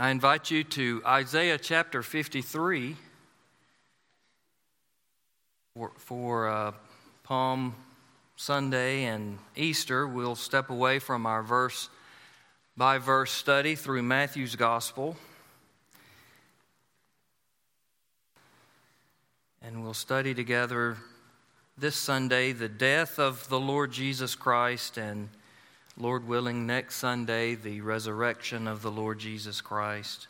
I invite you to Isaiah chapter 53 for, for uh, Palm Sunday and Easter. We'll step away from our verse by verse study through Matthew's Gospel. And we'll study together this Sunday the death of the Lord Jesus Christ and Lord willing, next Sunday, the resurrection of the Lord Jesus Christ.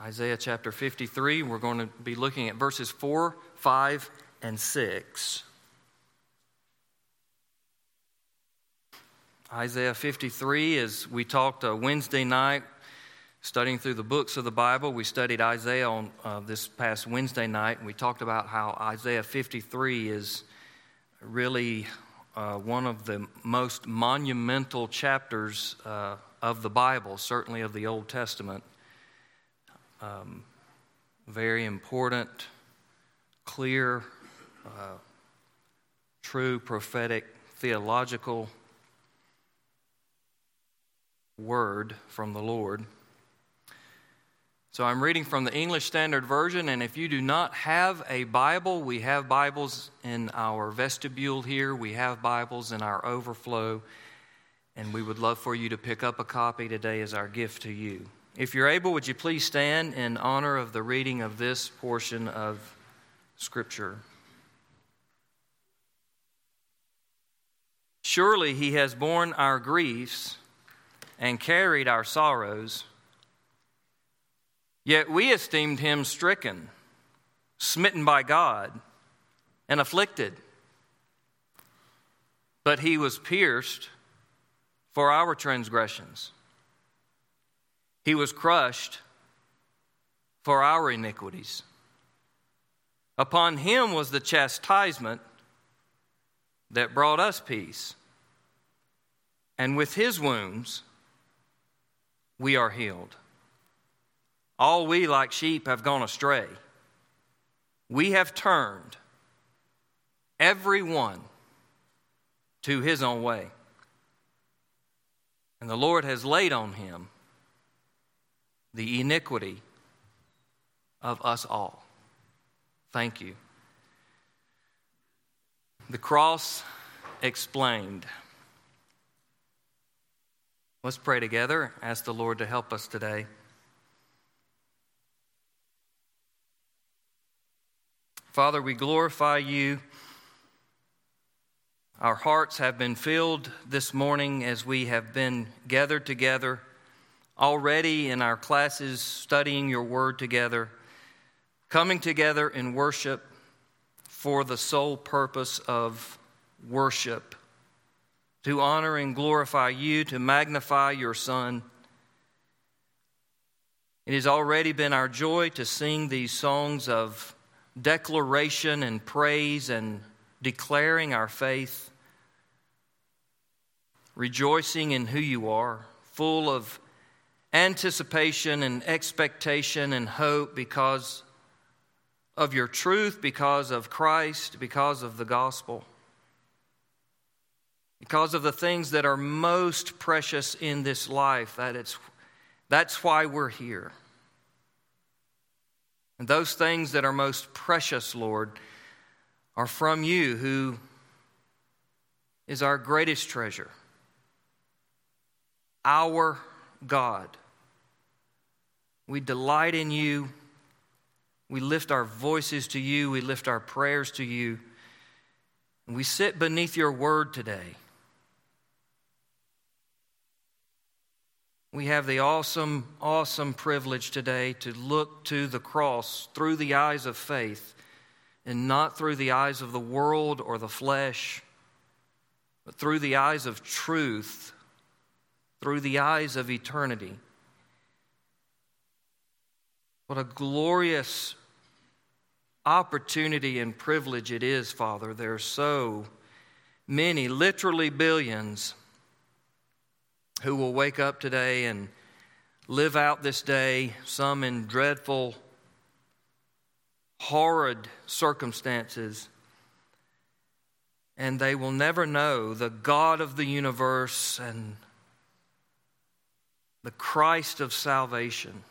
Isaiah chapter 53, we're going to be looking at verses 4, 5, and 6. Isaiah 53, as we talked uh, Wednesday night, studying through the books of the Bible. We studied Isaiah on uh, this past Wednesday night, and we talked about how Isaiah 53 is really uh, one of the most monumental chapters uh, of the Bible, certainly of the Old Testament. Um, very important, clear, uh, true prophetic, theological word from the Lord. So I'm reading from the English Standard Version, and if you do not have a Bible, we have Bibles in our vestibule here, we have Bibles in our overflow, and we would love for you to pick up a copy today as our gift to you. If you're able, would you please stand in honor of the reading of this portion of Scripture? Surely he has borne our griefs and carried our sorrows. Yet we esteemed him stricken, smitten by God, and afflicted. But he was pierced for our transgressions, he was crushed for our iniquities. Upon him was the chastisement that brought us peace. And with his wounds, we are healed. All we, like sheep, have gone astray. We have turned every one to his own way. And the Lord has laid on him the iniquity of us all. Thank you. The cross explained. Let's pray together. Ask the Lord to help us today. Father, we glorify you. Our hearts have been filled this morning as we have been gathered together already in our classes, studying your word together, coming together in worship for the sole purpose of worship, to honor and glorify you, to magnify your Son. It has already been our joy to sing these songs of declaration and praise and declaring our faith, rejoicing in who you are, full of anticipation and expectation and hope because of your truth, because of Christ, because of the gospel, because of the things that are most precious in this life. That it's, that's why we're here. And those things that are most precious, Lord, are from you, who is our greatest treasure, our God. We delight in you. We lift our voices to you. We lift our prayers to you. And we sit beneath your word today. We have the awesome, awesome privilege today to look to the cross through the eyes of faith and not through the eyes of the world or the flesh, but through the eyes of truth, through the eyes of eternity. What a glorious opportunity and privilege it is, Father. There are so many, literally billions who will wake up today and live out this day, some in dreadful, horrid circumstances. and they will never know the God of the universe and the Christ of salvation.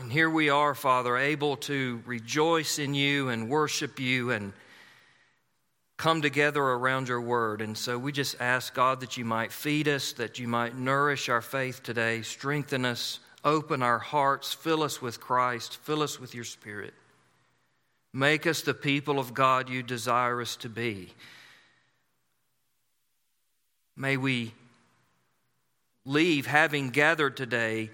And here we are, Father, able to rejoice in you and worship you and come together around your word. And so we just ask, God, that you might feed us, that you might nourish our faith today, strengthen us, open our hearts, fill us with Christ, fill us with your Spirit. Make us the people of God you desire us to be. May we leave, having gathered today,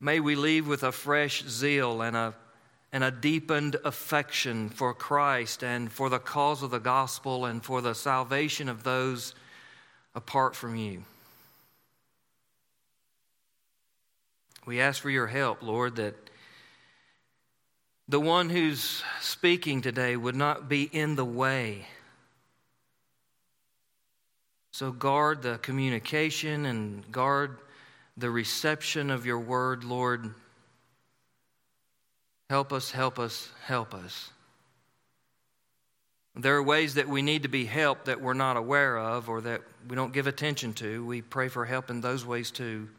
may we leave with a fresh zeal and a, and a deepened affection for Christ and for the cause of the gospel and for the salvation of those apart from you. We ask for your help, Lord, that the one who's speaking today would not be in the way. So guard the communication and guard the reception of your word, Lord. Help us, help us, help us. There are ways that we need to be helped that we're not aware of or that we don't give attention to. We pray for help in those ways too.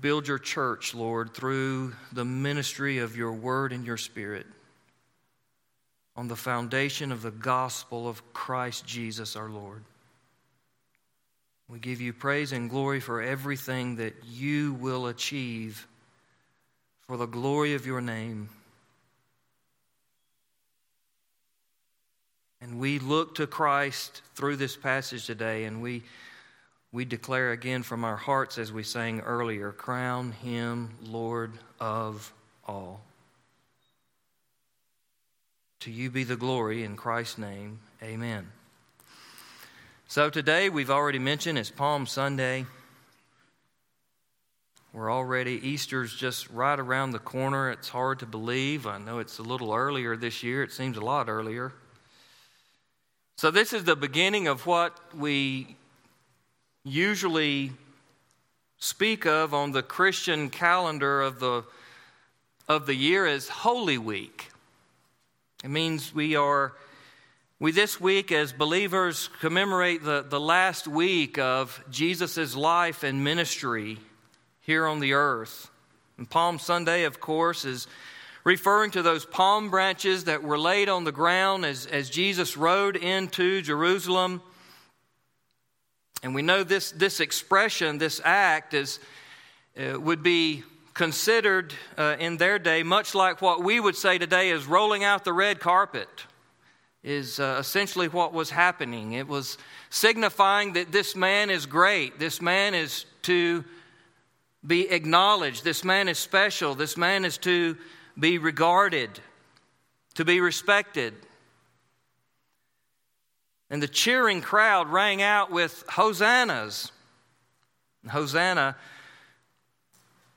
Build your church, Lord, through the ministry of your word and your spirit on the foundation of the gospel of Christ Jesus our Lord. We give you praise and glory for everything that you will achieve for the glory of your name. And we look to Christ through this passage today and we we declare again from our hearts as we sang earlier crown him Lord of all. To you be the glory in Christ's name. Amen. So today we've already mentioned it's Palm Sunday. We're already, Easter's just right around the corner. It's hard to believe. I know it's a little earlier this year, it seems a lot earlier. So, this is the beginning of what we usually speak of on the Christian calendar of the, of the year as Holy Week. It means we are, we this week as believers commemorate the, the last week of Jesus' life and ministry here on the earth. And Palm Sunday, of course, is referring to those palm branches that were laid on the ground as, as Jesus rode into Jerusalem and we know this, this expression, this act, is, uh, would be considered uh, in their day much like what we would say today is rolling out the red carpet, is uh, essentially what was happening. It was signifying that this man is great, this man is to be acknowledged, this man is special, this man is to be regarded, to be respected. And the cheering crowd rang out with hosannas. Hosanna,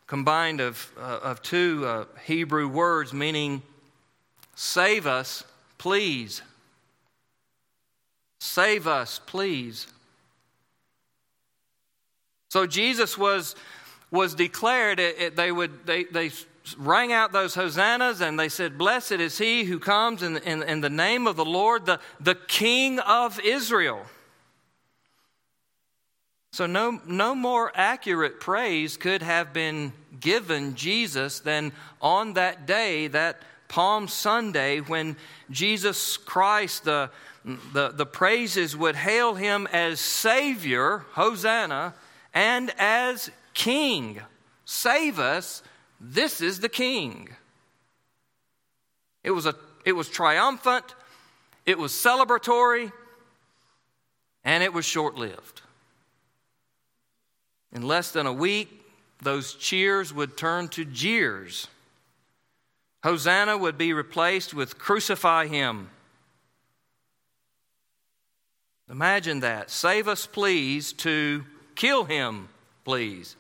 combined of, uh, of two uh, Hebrew words meaning save us, please. Save us, please. So Jesus was, was declared, it, it, they, would, they, they rang out those hosannas and they said, Blessed is he who comes in, in, in, the name of the Lord, the, the King of Israel. So, no, no more accurate praise could have been given Jesus than on that day, that Palm Sunday, when Jesus Christ, the, the, the praises would hail him as Savior, Hosanna, and as King. Save us this is the king. It was, a, it was triumphant, it was celebratory, and it was short lived. In less than a week, those cheers would turn to jeers. Hosanna would be replaced with crucify him. Imagine that. Save us, please, to kill him, please.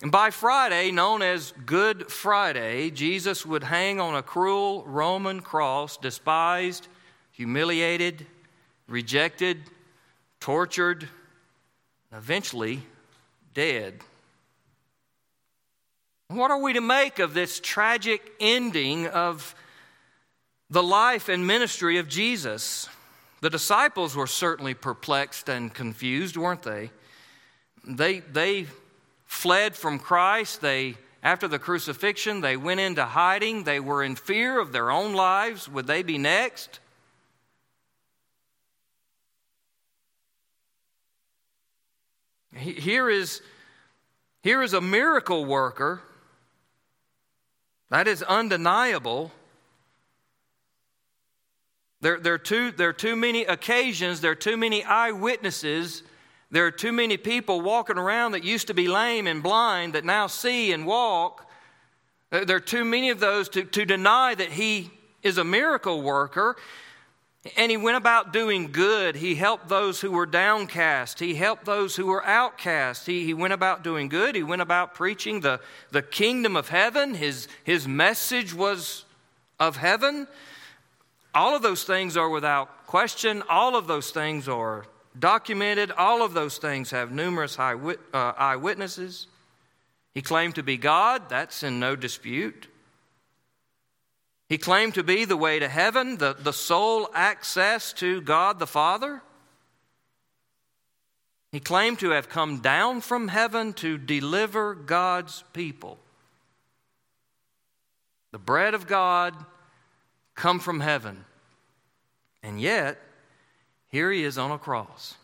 And by Friday, known as Good Friday, Jesus would hang on a cruel Roman cross, despised, humiliated, rejected, tortured, and eventually dead. What are we to make of this tragic ending of the life and ministry of Jesus? The disciples were certainly perplexed and confused, weren't they? They, they fled from Christ. They, after the crucifixion, they went into hiding. They were in fear of their own lives. Would they be next? Here is, here is a miracle worker that is undeniable. There, there, are too, there are too many occasions, there are too many eyewitnesses, there are too many people walking around that used to be lame and blind that now see and walk. There are too many of those to, to deny that he is a miracle worker. And he went about doing good. He helped those who were downcast. He helped those who were outcast. He, he went about doing good. He went about preaching the, the kingdom of heaven. His, his message was of heaven. All of those things are without question. All of those things are documented. All of those things have numerous uh, eyewitnesses. He claimed to be God. That's in no dispute. He claimed to be the way to heaven, the, the sole access to God the Father. He claimed to have come down from heaven to deliver God's people. The bread of God come from heaven. And yet, here he is on a cross.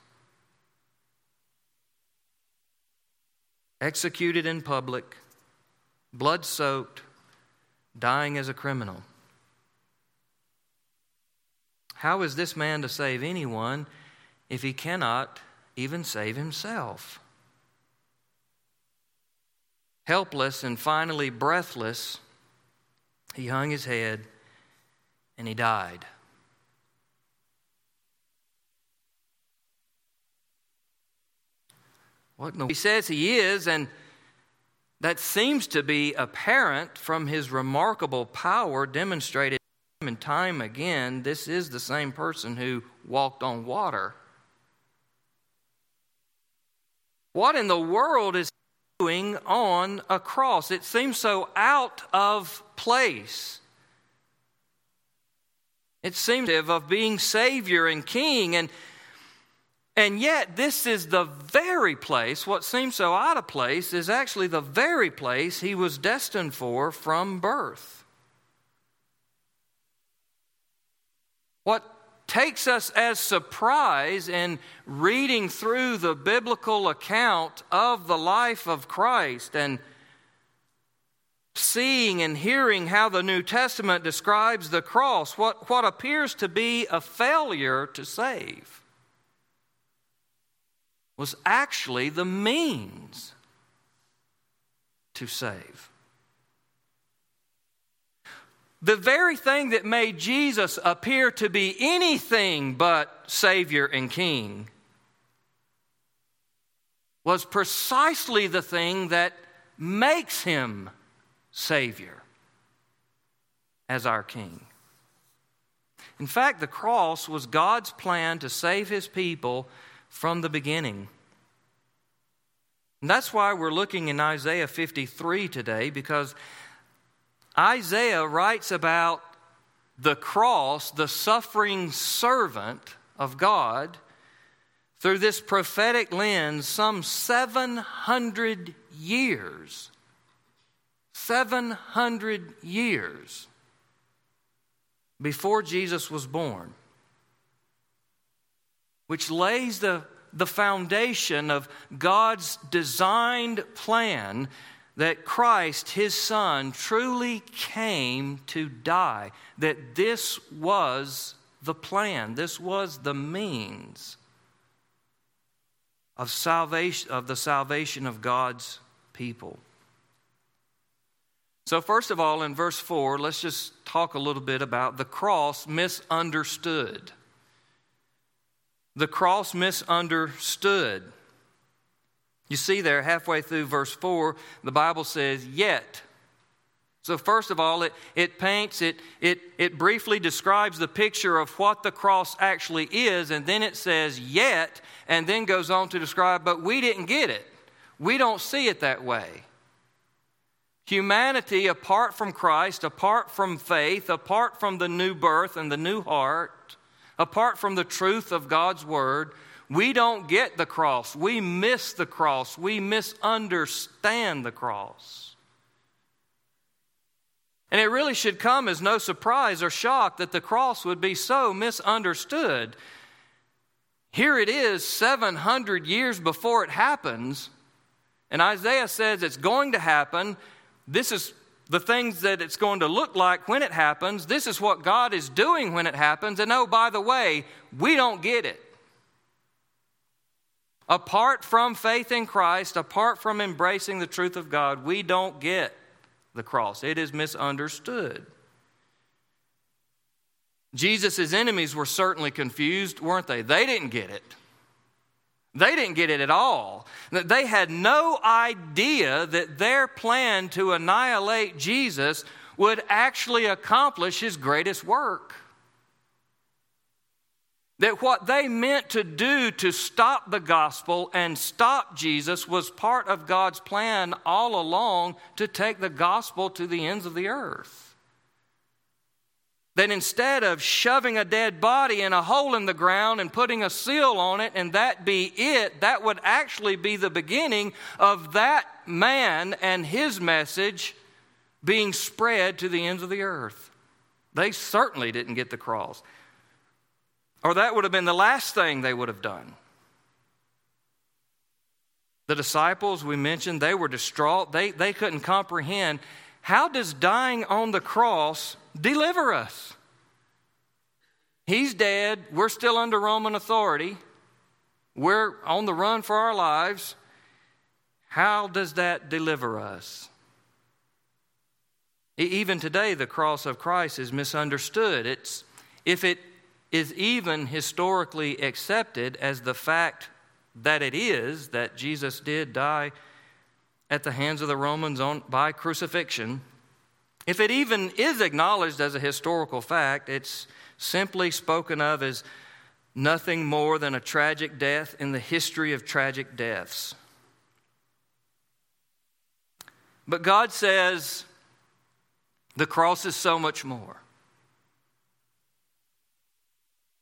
Executed in public, blood soaked, dying as a criminal. How is this man to save anyone if he cannot even save himself? Helpless and finally breathless, he hung his head and he died. What he says he is, and that seems to be apparent from his remarkable power demonstrated time and time again, this is the same person who walked on water. What in the world is doing on a cross? It seems so out of place. It seems of being Savior and King, and, and yet this is the very place, what seems so out of place is actually the very place he was destined for from birth. What takes us as surprise in reading through the biblical account of the life of Christ and seeing and hearing how the New Testament describes the cross, what, what appears to be a failure to save was actually the means to save. The very thing that made Jesus appear to be anything but Savior and King was precisely the thing that makes him Savior as our King. In fact, the cross was God's plan to save his people from the beginning. And that's why we're looking in Isaiah 53 today, because Isaiah writes about the cross, the suffering servant of God, through this prophetic lens some 700 years. 700 years before Jesus was born, which lays the, the foundation of God's designed plan that Christ, his Son, truly came to die, that this was the plan, this was the means of salvation of the salvation of God's people. So first of all in verse 4 let's just talk a little bit about the cross misunderstood. The cross misunderstood. You see there, halfway through verse 4, the Bible says, yet. So, first of all, it, it paints, it, it, it briefly describes the picture of what the cross actually is, and then it says, yet, and then goes on to describe, but we didn't get it. We don't see it that way. Humanity, apart from Christ, apart from faith, apart from the new birth and the new heart, apart from the truth of God's Word, we don't get the cross. We miss the cross. We misunderstand the cross. And it really should come as no surprise or shock that the cross would be so misunderstood. Here it is, 700 years before it happens, and Isaiah says it's going to happen, this is the things that it's going to look like when it happens. This is what God is doing when it happens. And oh, by the way, we don't get it. Apart from faith in Christ, apart from embracing the truth of God, we don't get the cross. It is misunderstood. Jesus' enemies were certainly confused, weren't they? They didn't get it. They didn't get it at all. They had no idea that their plan to annihilate Jesus would actually accomplish his greatest work. That what they meant to do to stop the gospel and stop Jesus was part of God's plan all along to take the gospel to the ends of the earth that instead of shoving a dead body in a hole in the ground and putting a seal on it and that be it, that would actually be the beginning of that man and his message being spread to the ends of the earth. They certainly didn't get the cross. Or that would have been the last thing they would have done. The disciples we mentioned, they were distraught. They, they couldn't comprehend how does dying on the cross deliver us. He's dead. We're still under Roman authority. We're on the run for our lives. How does that deliver us? Even today, the cross of Christ is misunderstood. It's, if it is even historically accepted as the fact that it is, that Jesus did die at the hands of the Romans on, by crucifixion, if it even is acknowledged as a historical fact, it's simply spoken of as nothing more than a tragic death in the history of tragic deaths. But God says the cross is so much more.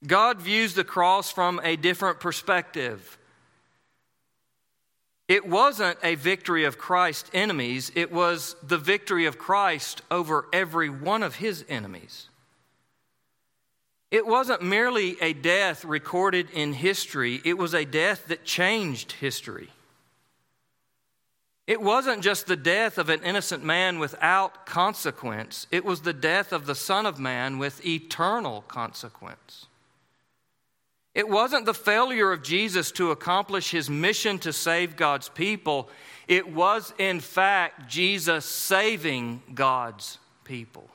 God views the cross from a different perspective. It wasn't a victory of Christ's enemies, it was the victory of Christ over every one of his enemies. It wasn't merely a death recorded in history, it was a death that changed history. It wasn't just the death of an innocent man without consequence, it was the death of the Son of Man with eternal consequence. It wasn't the failure of Jesus to accomplish his mission to save God's people. It was, in fact, Jesus saving God's people.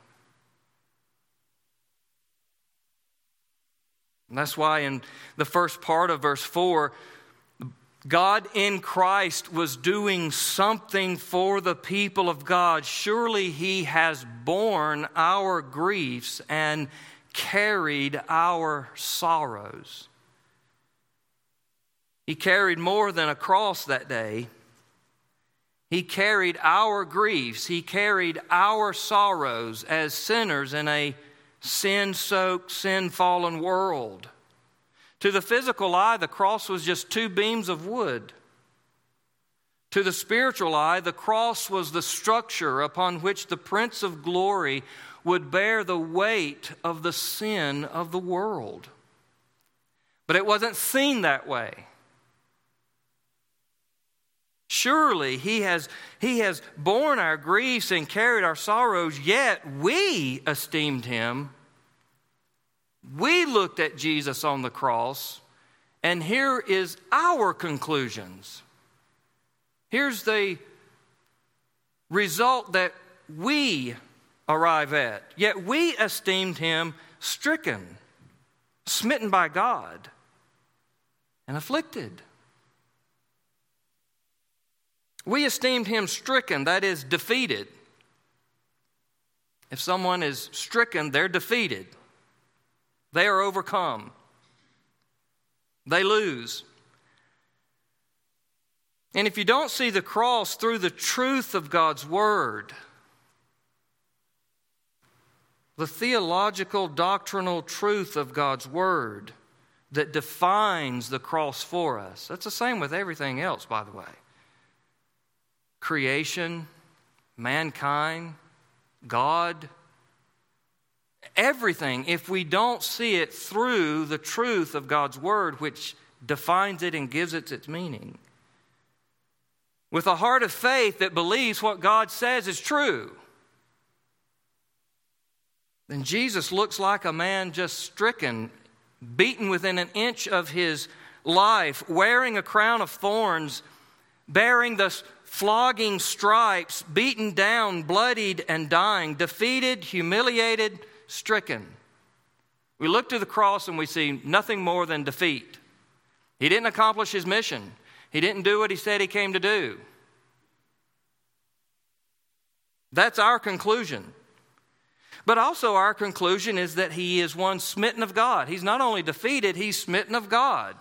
And that's why in the first part of verse 4, God in Christ was doing something for the people of God. Surely He has borne our griefs and carried our sorrows. He carried more than a cross that day. He carried our griefs. He carried our sorrows as sinners in a sin soaked, sin fallen world. To the physical eye, the cross was just two beams of wood. To the spiritual eye, the cross was the structure upon which the Prince of Glory would bear the weight of the sin of the world. But it wasn't seen that way. Surely he has, he has borne our griefs and carried our sorrows, yet we esteemed him. We looked at Jesus on the cross, and here is our conclusions. Here's the result that we arrive at. Yet we esteemed him stricken, smitten by God, and afflicted. We esteemed him stricken, that is, defeated. If someone is stricken, they're defeated, they are overcome, they lose. And if you don't see the cross through the truth of God's Word, the theological, doctrinal truth of God's Word that defines the cross for us, that's the same with everything else, by the way creation, mankind, God, everything, if we don't see it through the truth of God's Word, which defines it and gives it its meaning, with a heart of faith that believes what God says is true, then Jesus looks like a man just stricken, beaten within an inch of his life, wearing a crown of thorns, bearing the flogging stripes, beaten down, bloodied, and dying, defeated, humiliated, stricken. We look to the cross and we see nothing more than defeat. He didn't accomplish his mission, he didn't do what he said he came to do. That's our conclusion. But also, our conclusion is that he is one smitten of God. He's not only defeated, he's smitten of God.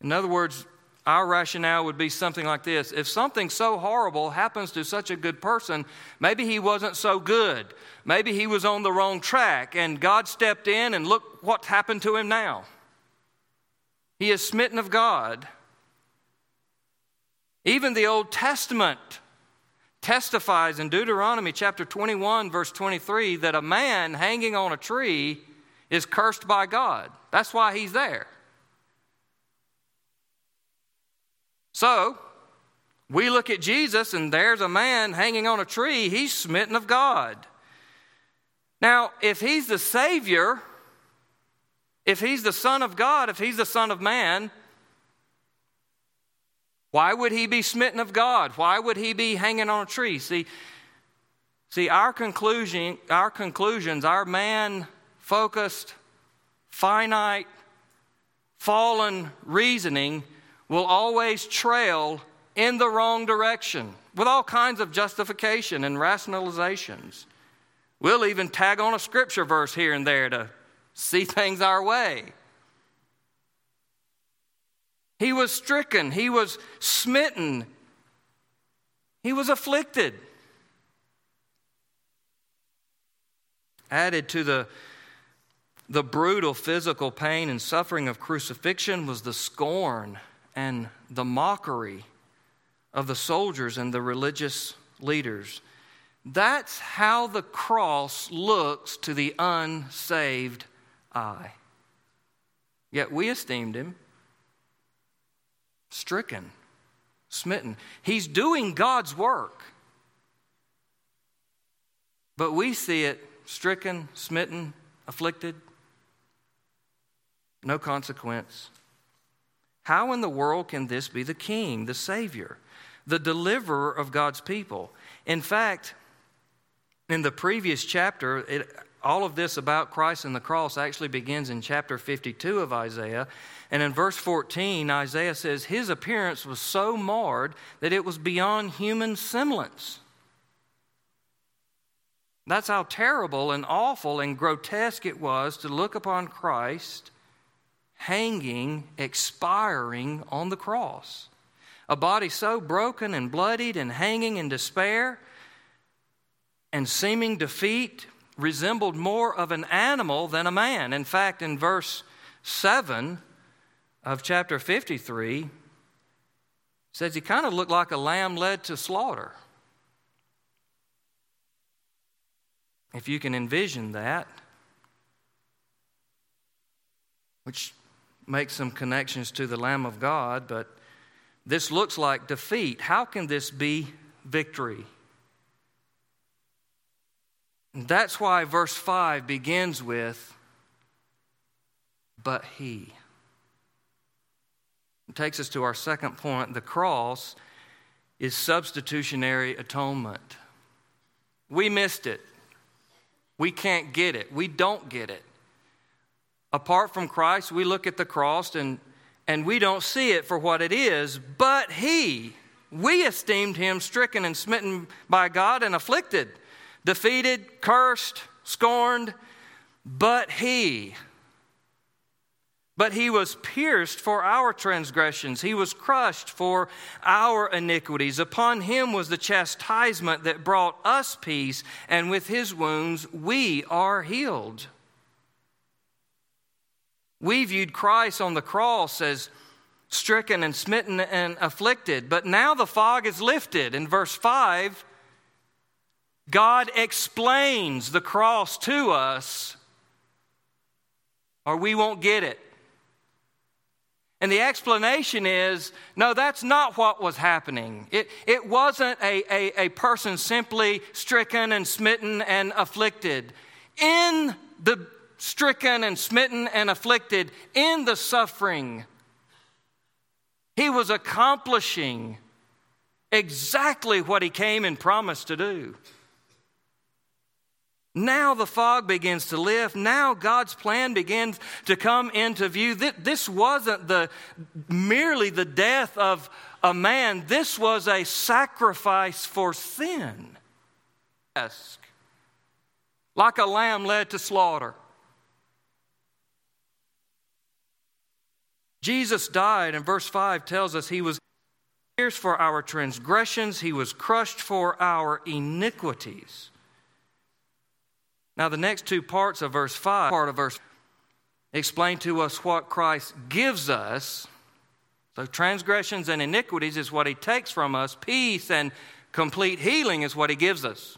In other words, our rationale would be something like this If something so horrible happens to such a good person, maybe he wasn't so good. Maybe he was on the wrong track, and God stepped in, and look what happened to him now. He is smitten of God. Even the Old Testament testifies in Deuteronomy chapter 21, verse 23, that a man hanging on a tree is cursed by God. That's why he's there. So, we look at Jesus and there's a man hanging on a tree. He's smitten of God. Now, if he's the Savior, if he's the Son of God, if he's the Son of man, why would he be smitten of God? Why would he be hanging on a tree? See, see our conclusion, our conclusions, our man focused, finite, fallen reasoning will always trail in the wrong direction with all kinds of justification and rationalizations. We'll even tag on a scripture verse here and there to see things our way. He was stricken, he was smitten, he was afflicted. Added to the, the brutal physical pain and suffering of crucifixion was the scorn and the mockery of the soldiers and the religious leaders. That's how the cross looks to the unsaved eye. Yet we esteemed him stricken, smitten. He's doing God's work. But we see it stricken, smitten, afflicted, no consequence. How in the world can this be the king, the savior, the deliverer of God's people? In fact, in the previous chapter, it, all of this about Christ and the cross actually begins in chapter 52 of Isaiah. And in verse 14, Isaiah says, His appearance was so marred that it was beyond human semblance. That's how terrible and awful and grotesque it was to look upon Christ hanging, expiring on the cross. A body so broken and bloodied and hanging in despair and seeming defeat resembled more of an animal than a man. In fact, in verse 7 of chapter 53, says he kind of looked like a lamb led to slaughter. If you can envision that, which make some connections to the Lamb of God, but this looks like defeat. How can this be victory? that's why verse 5 begins with, but he. It takes us to our second point. The cross is substitutionary atonement. We missed it. We can't get it. We don't get it. Apart from Christ, we look at the cross and, and we don't see it for what it is, but He, we esteemed Him stricken and smitten by God and afflicted, defeated, cursed, scorned, but He, But he was pierced for our transgressions, he was crushed for our iniquities. Upon him was the chastisement that brought us peace, and with his wounds we are healed. We viewed Christ on the cross as stricken and smitten and afflicted, but now the fog is lifted. In verse 5, God explains the cross to us, or we won't get it. And the explanation is no, that's not what was happening. It, it wasn't a, a, a person simply stricken and smitten and afflicted. In the stricken and smitten and afflicted, in the suffering, he was accomplishing exactly what he came and promised to do. Now the fog begins to lift. Now God's plan begins to come into view. This wasn't the, merely the death of a man, this was a sacrifice for sin. Like a lamb led to slaughter. Jesus died, and verse 5 tells us he was pierced for our transgressions, he was crushed for our iniquities. Now, the next two parts of verse 5, part of verse, explain to us what Christ gives us. So, transgressions and iniquities is what he takes from us, peace and complete healing is what he gives us.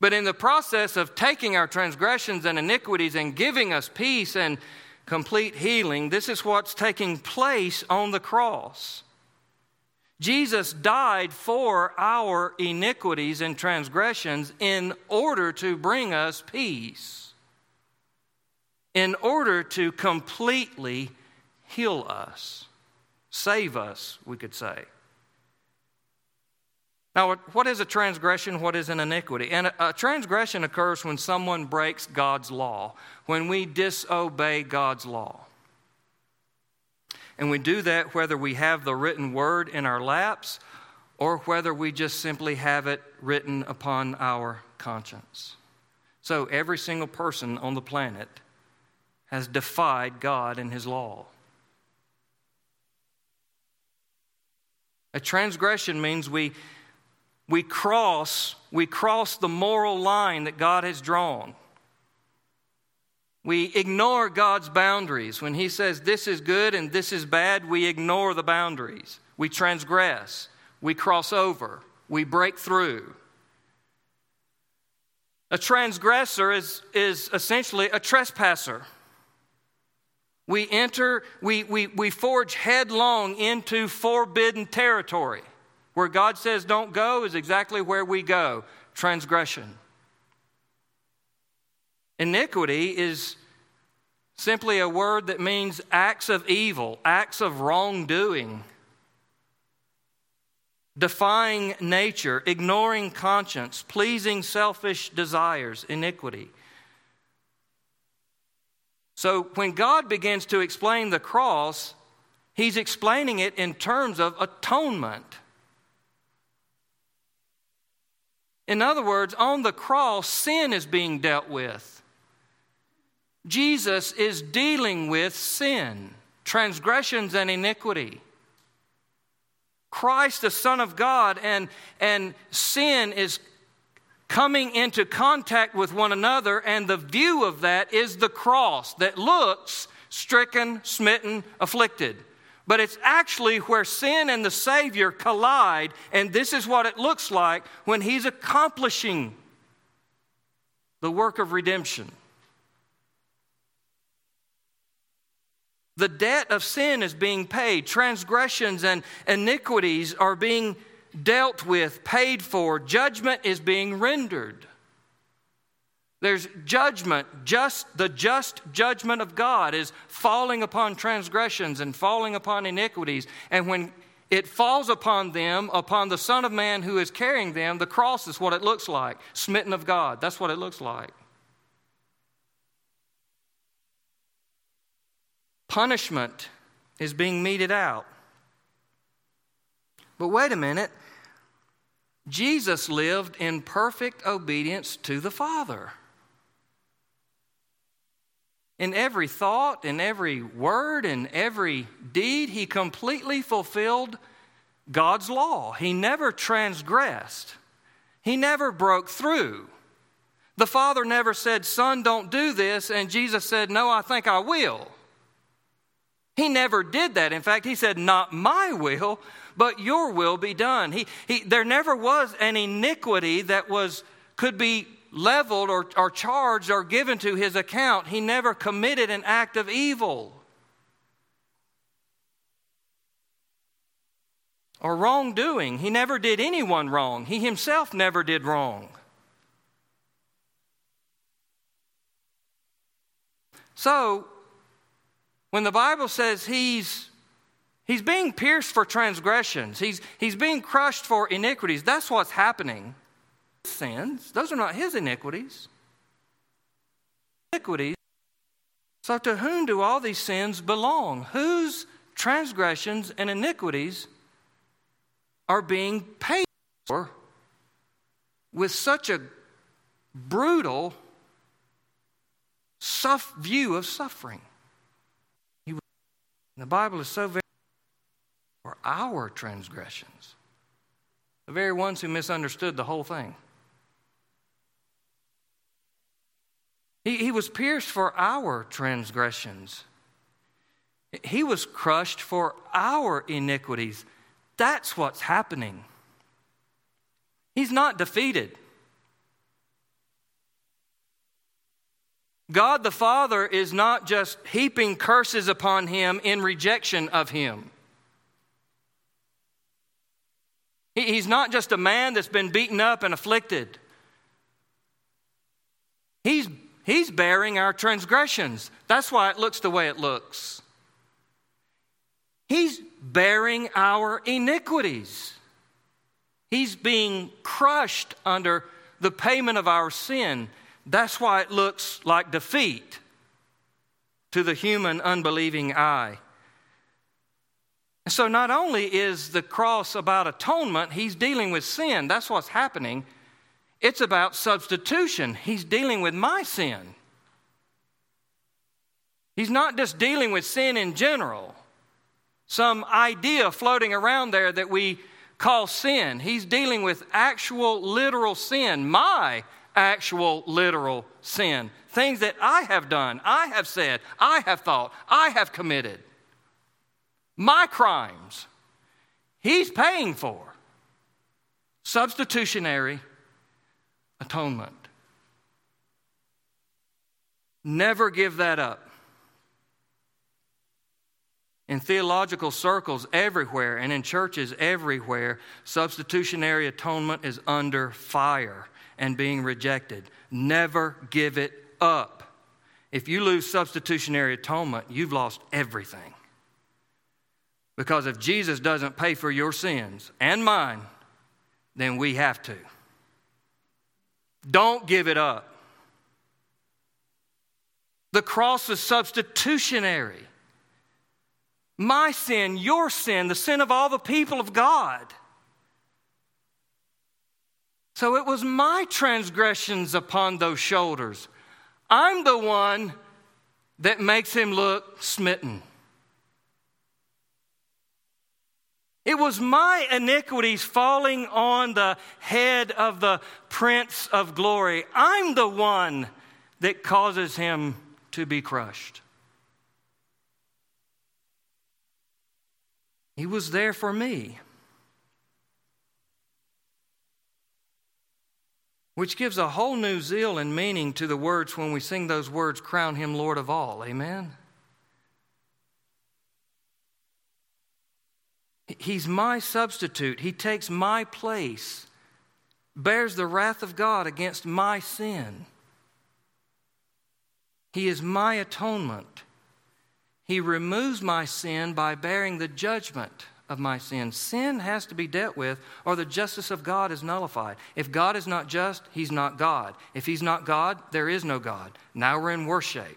But in the process of taking our transgressions and iniquities and giving us peace and complete healing, this is what's taking place on the cross. Jesus died for our iniquities and transgressions in order to bring us peace, in order to completely heal us, save us, we could say. Now, what is a transgression? What is an iniquity? And a, transgression occurs when someone breaks God's law, when we disobey God's law. And we do that whether we have the written word in our laps or whether we just simply have it written upon our conscience. So every single person on the planet has defied God and his law. A transgression means we, we cross we cross the moral line that God has drawn. We ignore God's boundaries. When He says this is good and this is bad, we ignore the boundaries. We transgress. We cross over. We break through. A transgressor is, is essentially a trespasser. We enter, we, we, we forge headlong into forbidden territory. Where God says don't go is exactly where we go transgression. Iniquity is simply a word that means acts of evil, acts of wrongdoing, defying nature, ignoring conscience, pleasing selfish desires, iniquity. So when God begins to explain the cross, he's explaining it in terms of atonement. In other words, on the cross, sin is being dealt with. Jesus is dealing with sin, transgressions, and iniquity. Christ, the Son of God, and, and sin is coming into contact with one another, and the view of that is the cross that looks stricken, smitten, afflicted. But it's actually where sin and the Savior collide, and this is what it looks like when He's accomplishing the work of redemption. The debt of sin is being paid. Transgressions and iniquities are being dealt with, paid for. Judgment is being rendered. There's judgment, just the just judgment of God is falling upon transgressions and falling upon iniquities. And when it falls upon them, upon the Son of Man who is carrying them, the cross is what it looks like. Smitten of God. That's what it looks like. Punishment is being meted out. But wait a minute. Jesus lived in perfect obedience to the Father. In every thought, in every word, in every deed, he completely fulfilled God's law. He never transgressed, he never broke through. The Father never said, Son, don't do this, and Jesus said, No, I think I will. He never did that. In fact, he said, Not my will, but your will be done. He, he, there never was an iniquity that was, could be leveled or, or charged or given to his account. He never committed an act of evil or wrongdoing. He never did anyone wrong. He himself never did wrong. So, when the Bible says he's he's being pierced for transgressions, he's he's being crushed for iniquities, that's what's happening. Sins, those are not his iniquities. Iniquities. So to whom do all these sins belong? Whose transgressions and iniquities are being paid for with such a brutal view of suffering. the Bible is so very for our transgressions, the very ones who misunderstood the whole thing. He, he was pierced for our transgressions. He was crushed for our iniquities. That's what's happening. He's not defeated. God the Father is not just heaping curses upon him in rejection of him. He's not just a man that's been beaten up and afflicted. He's, he's bearing our transgressions. That's why it looks the way it looks. He's bearing our iniquities. He's being crushed under the payment of our sin. That's why it looks like defeat to the human unbelieving eye. So, not only is the cross about atonement, he's dealing with sin. That's what's happening. It's about substitution. He's dealing with my sin. He's not just dealing with sin in general, some idea floating around there that we call sin. He's dealing with actual, literal sin, my actual literal sin. Things that I have done, I have said, I have thought, I have committed. My crimes. He's paying for. Substitutionary atonement. Never give that up. In theological circles everywhere and in churches everywhere, substitutionary atonement is under fire and being rejected. Never give it up. If you lose substitutionary atonement, you've lost everything. Because if Jesus doesn't pay for your sins and mine, then we have to. Don't give it up. The cross is substitutionary. My sin, your sin, the sin of all the people of God. So it was my transgressions upon those shoulders. I'm the one that makes him look smitten. It was my iniquities falling on the head of the Prince of Glory. I'm the one that causes him to be crushed. He was there for me. which gives a whole new zeal and meaning to the words when we sing those words, Crown Him Lord of all. Amen? He's my substitute. He takes my place, bears the wrath of God against my sin. He is my atonement. He removes my sin by bearing the judgment of my sin. Sin has to be dealt with, or the justice of God is nullified. If God is not just, He's not God. If He's not God, there is no God. Now we're in worse shape.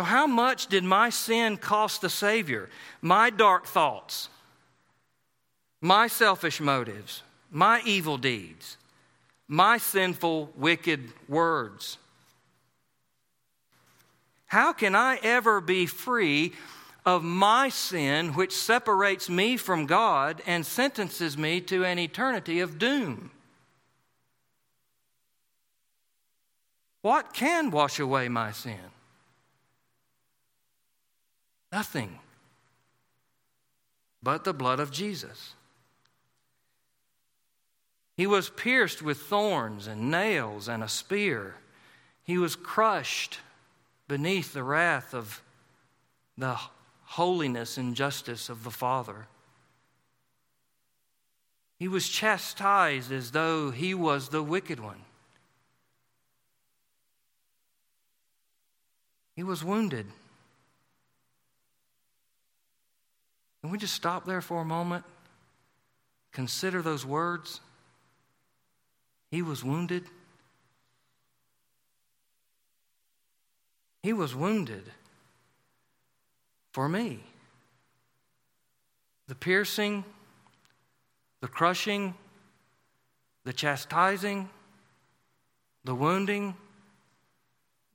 So, how much did my sin cost the Savior? My dark thoughts, my selfish motives, my evil deeds, my sinful, wicked words. How can I ever be free of my sin, which separates me from God and sentences me to an eternity of doom? What can wash away my sin? Nothing but the blood of Jesus. He was pierced with thorns and nails and a spear. He was crushed beneath the wrath of the holiness and justice of the Father. He was chastised as though he was the wicked one. He was wounded. Can we just stop there for a moment? Consider those words. He was wounded. He was wounded for me. The piercing, the crushing, the chastising, the wounding,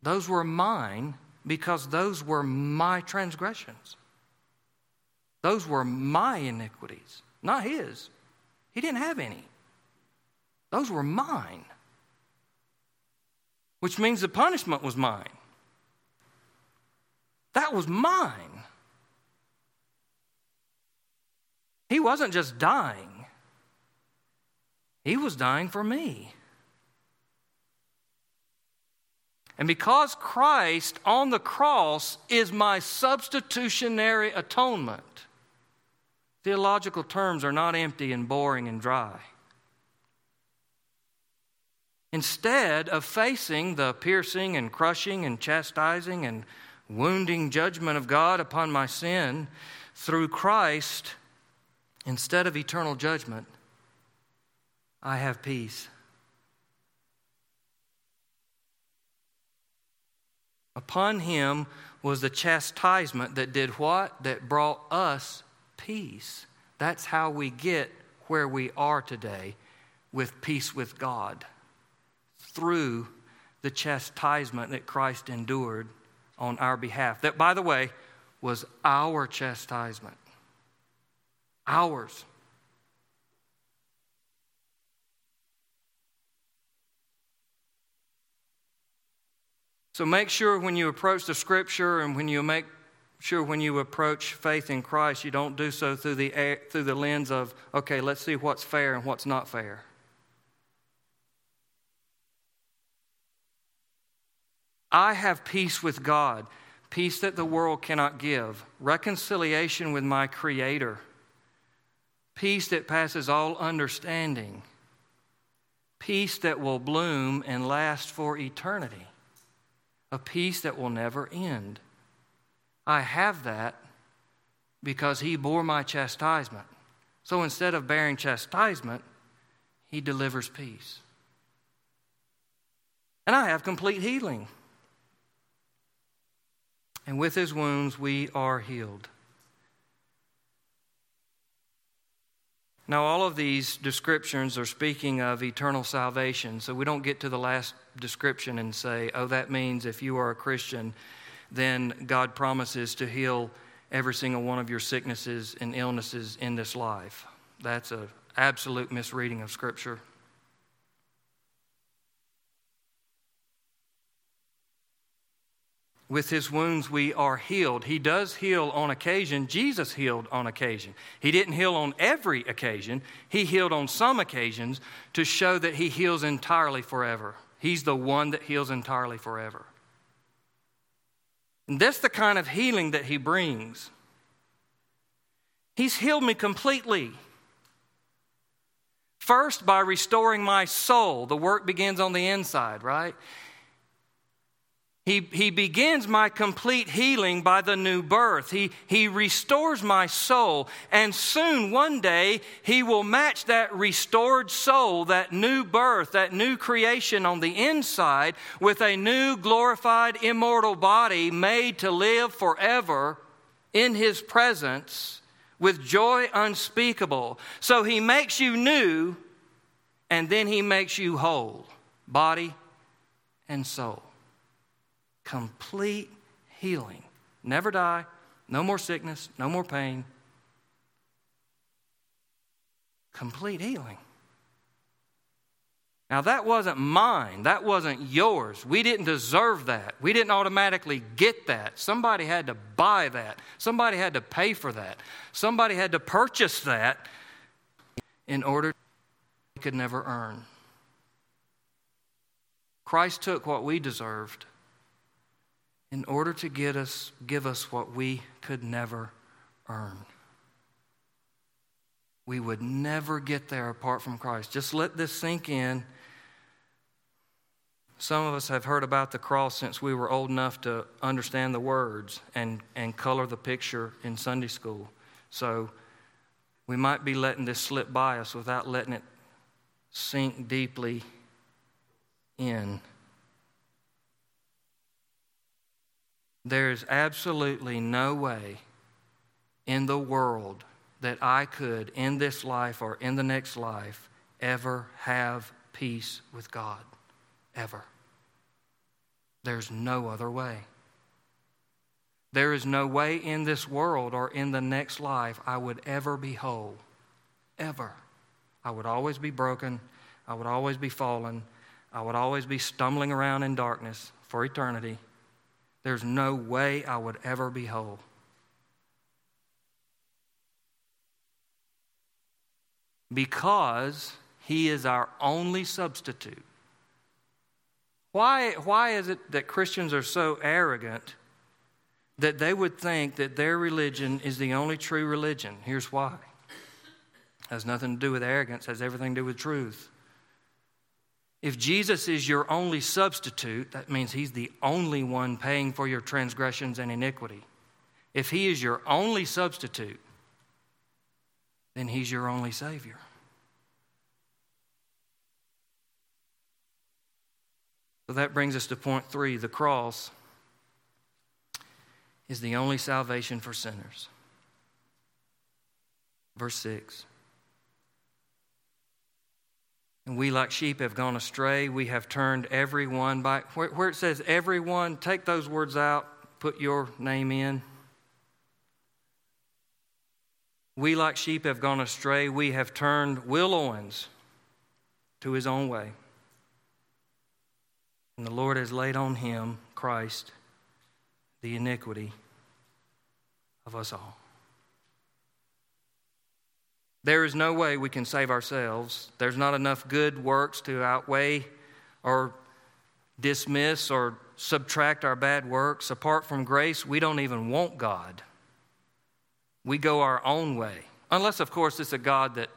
those were mine because those were my transgressions. Those were my iniquities, not his. He didn't have any. Those were mine, which means the punishment was mine. That was mine. He wasn't just dying, he was dying for me. And because Christ on the cross is my substitutionary atonement, theological terms are not empty and boring and dry. Instead of facing the piercing and crushing and chastising and wounding judgment of God upon my sin through Christ, instead of eternal judgment, I have peace. Upon him was the chastisement that did what? That brought us peace. That's how we get where we are today with peace with God through the chastisement that Christ endured on our behalf. That, by the way, was our chastisement. Ours. So make sure when you approach the scripture and when you make sure when you approach faith in Christ, you don't do so through the, through the lens of, okay, let's see what's fair and what's not fair. I have peace with God, peace that the world cannot give, reconciliation with my Creator, peace that passes all understanding, peace that will bloom and last for eternity, a peace that will never end. I have that because He bore my chastisement. So instead of bearing chastisement, He delivers peace. And I have complete healing and with his wounds we are healed. Now, all of these descriptions are speaking of eternal salvation, so we don't get to the last description and say, oh, that means if you are a Christian, then God promises to heal every single one of your sicknesses and illnesses in this life. That's an absolute misreading of Scripture. with his wounds we are healed. He does heal on occasion. Jesus healed on occasion. He didn't heal on every occasion, he healed on some occasions to show that he heals entirely forever. He's the one that heals entirely forever. And that's the kind of healing that he brings. He's healed me completely. First, by restoring my soul. The work begins on the inside, right? He, he begins my complete healing by the new birth. He, he restores my soul. And soon, one day, He will match that restored soul, that new birth, that new creation on the inside, with a new glorified, immortal body made to live forever in His presence with joy unspeakable. So He makes you new and then He makes you whole, body and soul. Complete healing. Never die, no more sickness, no more pain. Complete healing. Now, that wasn't mine. That wasn't yours. We didn't deserve that. We didn't automatically get that. Somebody had to buy that. Somebody had to pay for that. Somebody had to purchase that in order we could never earn. Christ took what we deserved in order to get us, give us what we could never earn. We would never get there apart from Christ. Just let this sink in some of us have heard about the cross since we were old enough to understand the words and, and color the picture in Sunday school. So we might be letting this slip by us without letting it sink deeply in. There is absolutely no way in the world that I could, in this life or in the next life, ever have peace with God ever. There's no other way. There is no way in this world or in the next life I would ever be whole. Ever. I would always be broken. I would always be fallen. I would always be stumbling around in darkness for eternity. There's no way I would ever be whole. Because He is our only substitute. Why, why is it that Christians are so arrogant that they would think that their religion is the only true religion? Here's why. It has nothing to do with arrogance, has everything to do with truth. If Jesus is your only substitute, that means he's the only one paying for your transgressions and iniquity. If he is your only substitute, then he's your only Savior. So that brings us to point three the cross is the only salvation for sinners. Verse 6. And we, like sheep, have gone astray. We have turned everyone by. Where, where it says everyone, take those words out, put your name in. We, like sheep, have gone astray. We have turned Will Owens to his own way. And the Lord has laid on him, Christ, the iniquity of us all. There is no way we can save ourselves. There's not enough good works to outweigh or dismiss or subtract our bad works. Apart from grace, we don't even want God. We go our own way. Unless, of course, it's a God that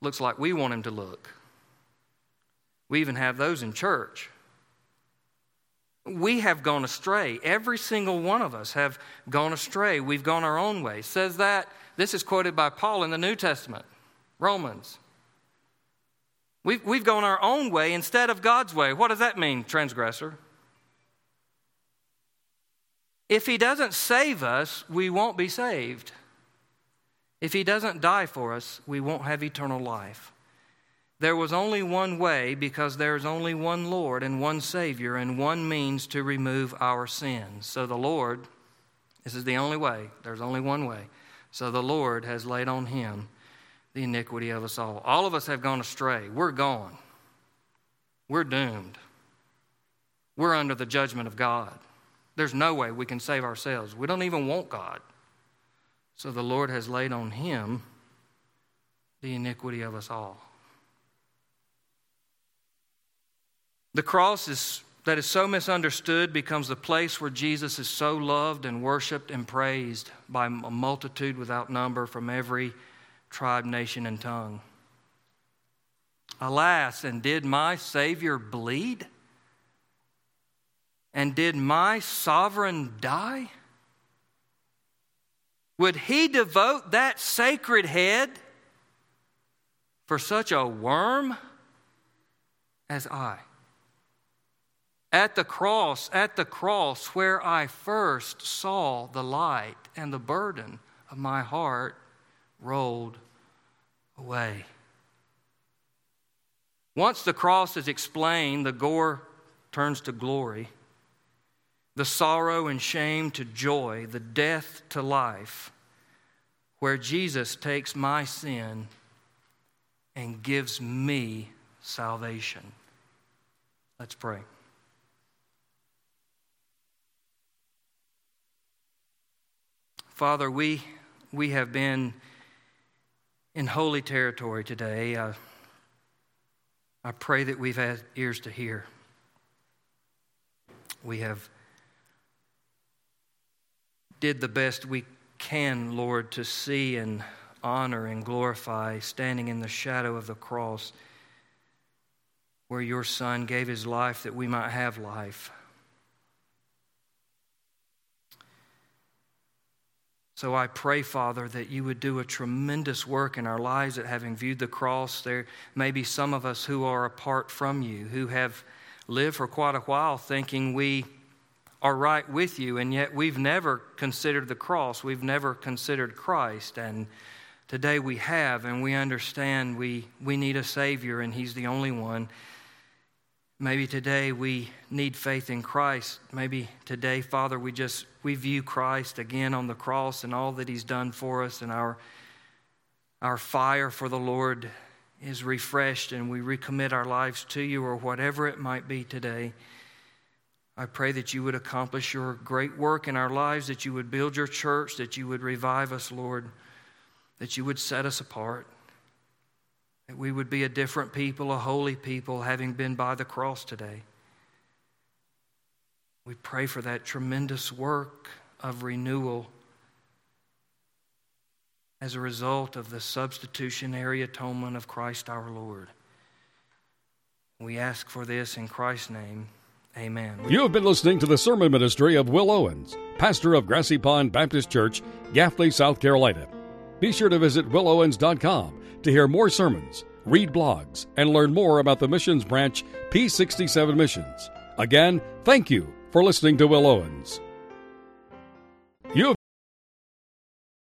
looks like we want him to look. We even have those in church. We have gone astray. Every single one of us have gone astray. We've gone our own way. says that. This is quoted by Paul in the New Testament, Romans. We've, we've gone our own way instead of God's way. What does that mean, transgressor? If he doesn't save us, we won't be saved. If he doesn't die for us, we won't have eternal life. There was only one way because there is only one Lord and one Savior and one means to remove our sins. So the Lord, this is the only way, there's only one way. So the Lord has laid on him the iniquity of us all. All of us have gone astray. We're gone. We're doomed. We're under the judgment of God. There's no way we can save ourselves. We don't even want God. So the Lord has laid on him the iniquity of us all. The cross is, that is so misunderstood becomes the place where Jesus is so loved and worshiped and praised by a multitude without number from every tribe, nation, and tongue. Alas, and did my Savior bleed? And did my sovereign die? Would he devote that sacred head for such a worm as I? At the cross, at the cross where I first saw the light and the burden of my heart rolled away. Once the cross is explained, the gore turns to glory, the sorrow and shame to joy, the death to life, where Jesus takes my sin and gives me salvation. Let's pray. Father, we, we have been in holy territory today. Uh, I pray that we've had ears to hear. We have did the best we can, Lord, to see and honor and glorify, standing in the shadow of the cross where your Son gave his life that we might have life. So I pray, Father, that you would do a tremendous work in our lives that having viewed the cross, there may be some of us who are apart from you, who have lived for quite a while thinking we are right with you, and yet we've never considered the cross. We've never considered Christ. And today we have, and we understand we, we need a Savior, and He's the only one. Maybe today we need faith in Christ. Maybe today, Father, we just we view Christ again on the cross and all that he's done for us and our our fire for the Lord is refreshed and we recommit our lives to you or whatever it might be today. I pray that you would accomplish your great work in our lives, that you would build your church, that you would revive us, Lord, that you would set us apart. That we would be a different people, a holy people, having been by the cross today. We pray for that tremendous work of renewal as a result of the substitutionary atonement of Christ our Lord. We ask for this in Christ's name. Amen. You have been listening to the sermon ministry of Will Owens, pastor of Grassy Pond Baptist Church, Gaffney, South Carolina. Be sure to visit willowens.com to hear more sermons, read blogs, and learn more about the missions branch P67 Missions. Again, thank you for listening to Will Owens.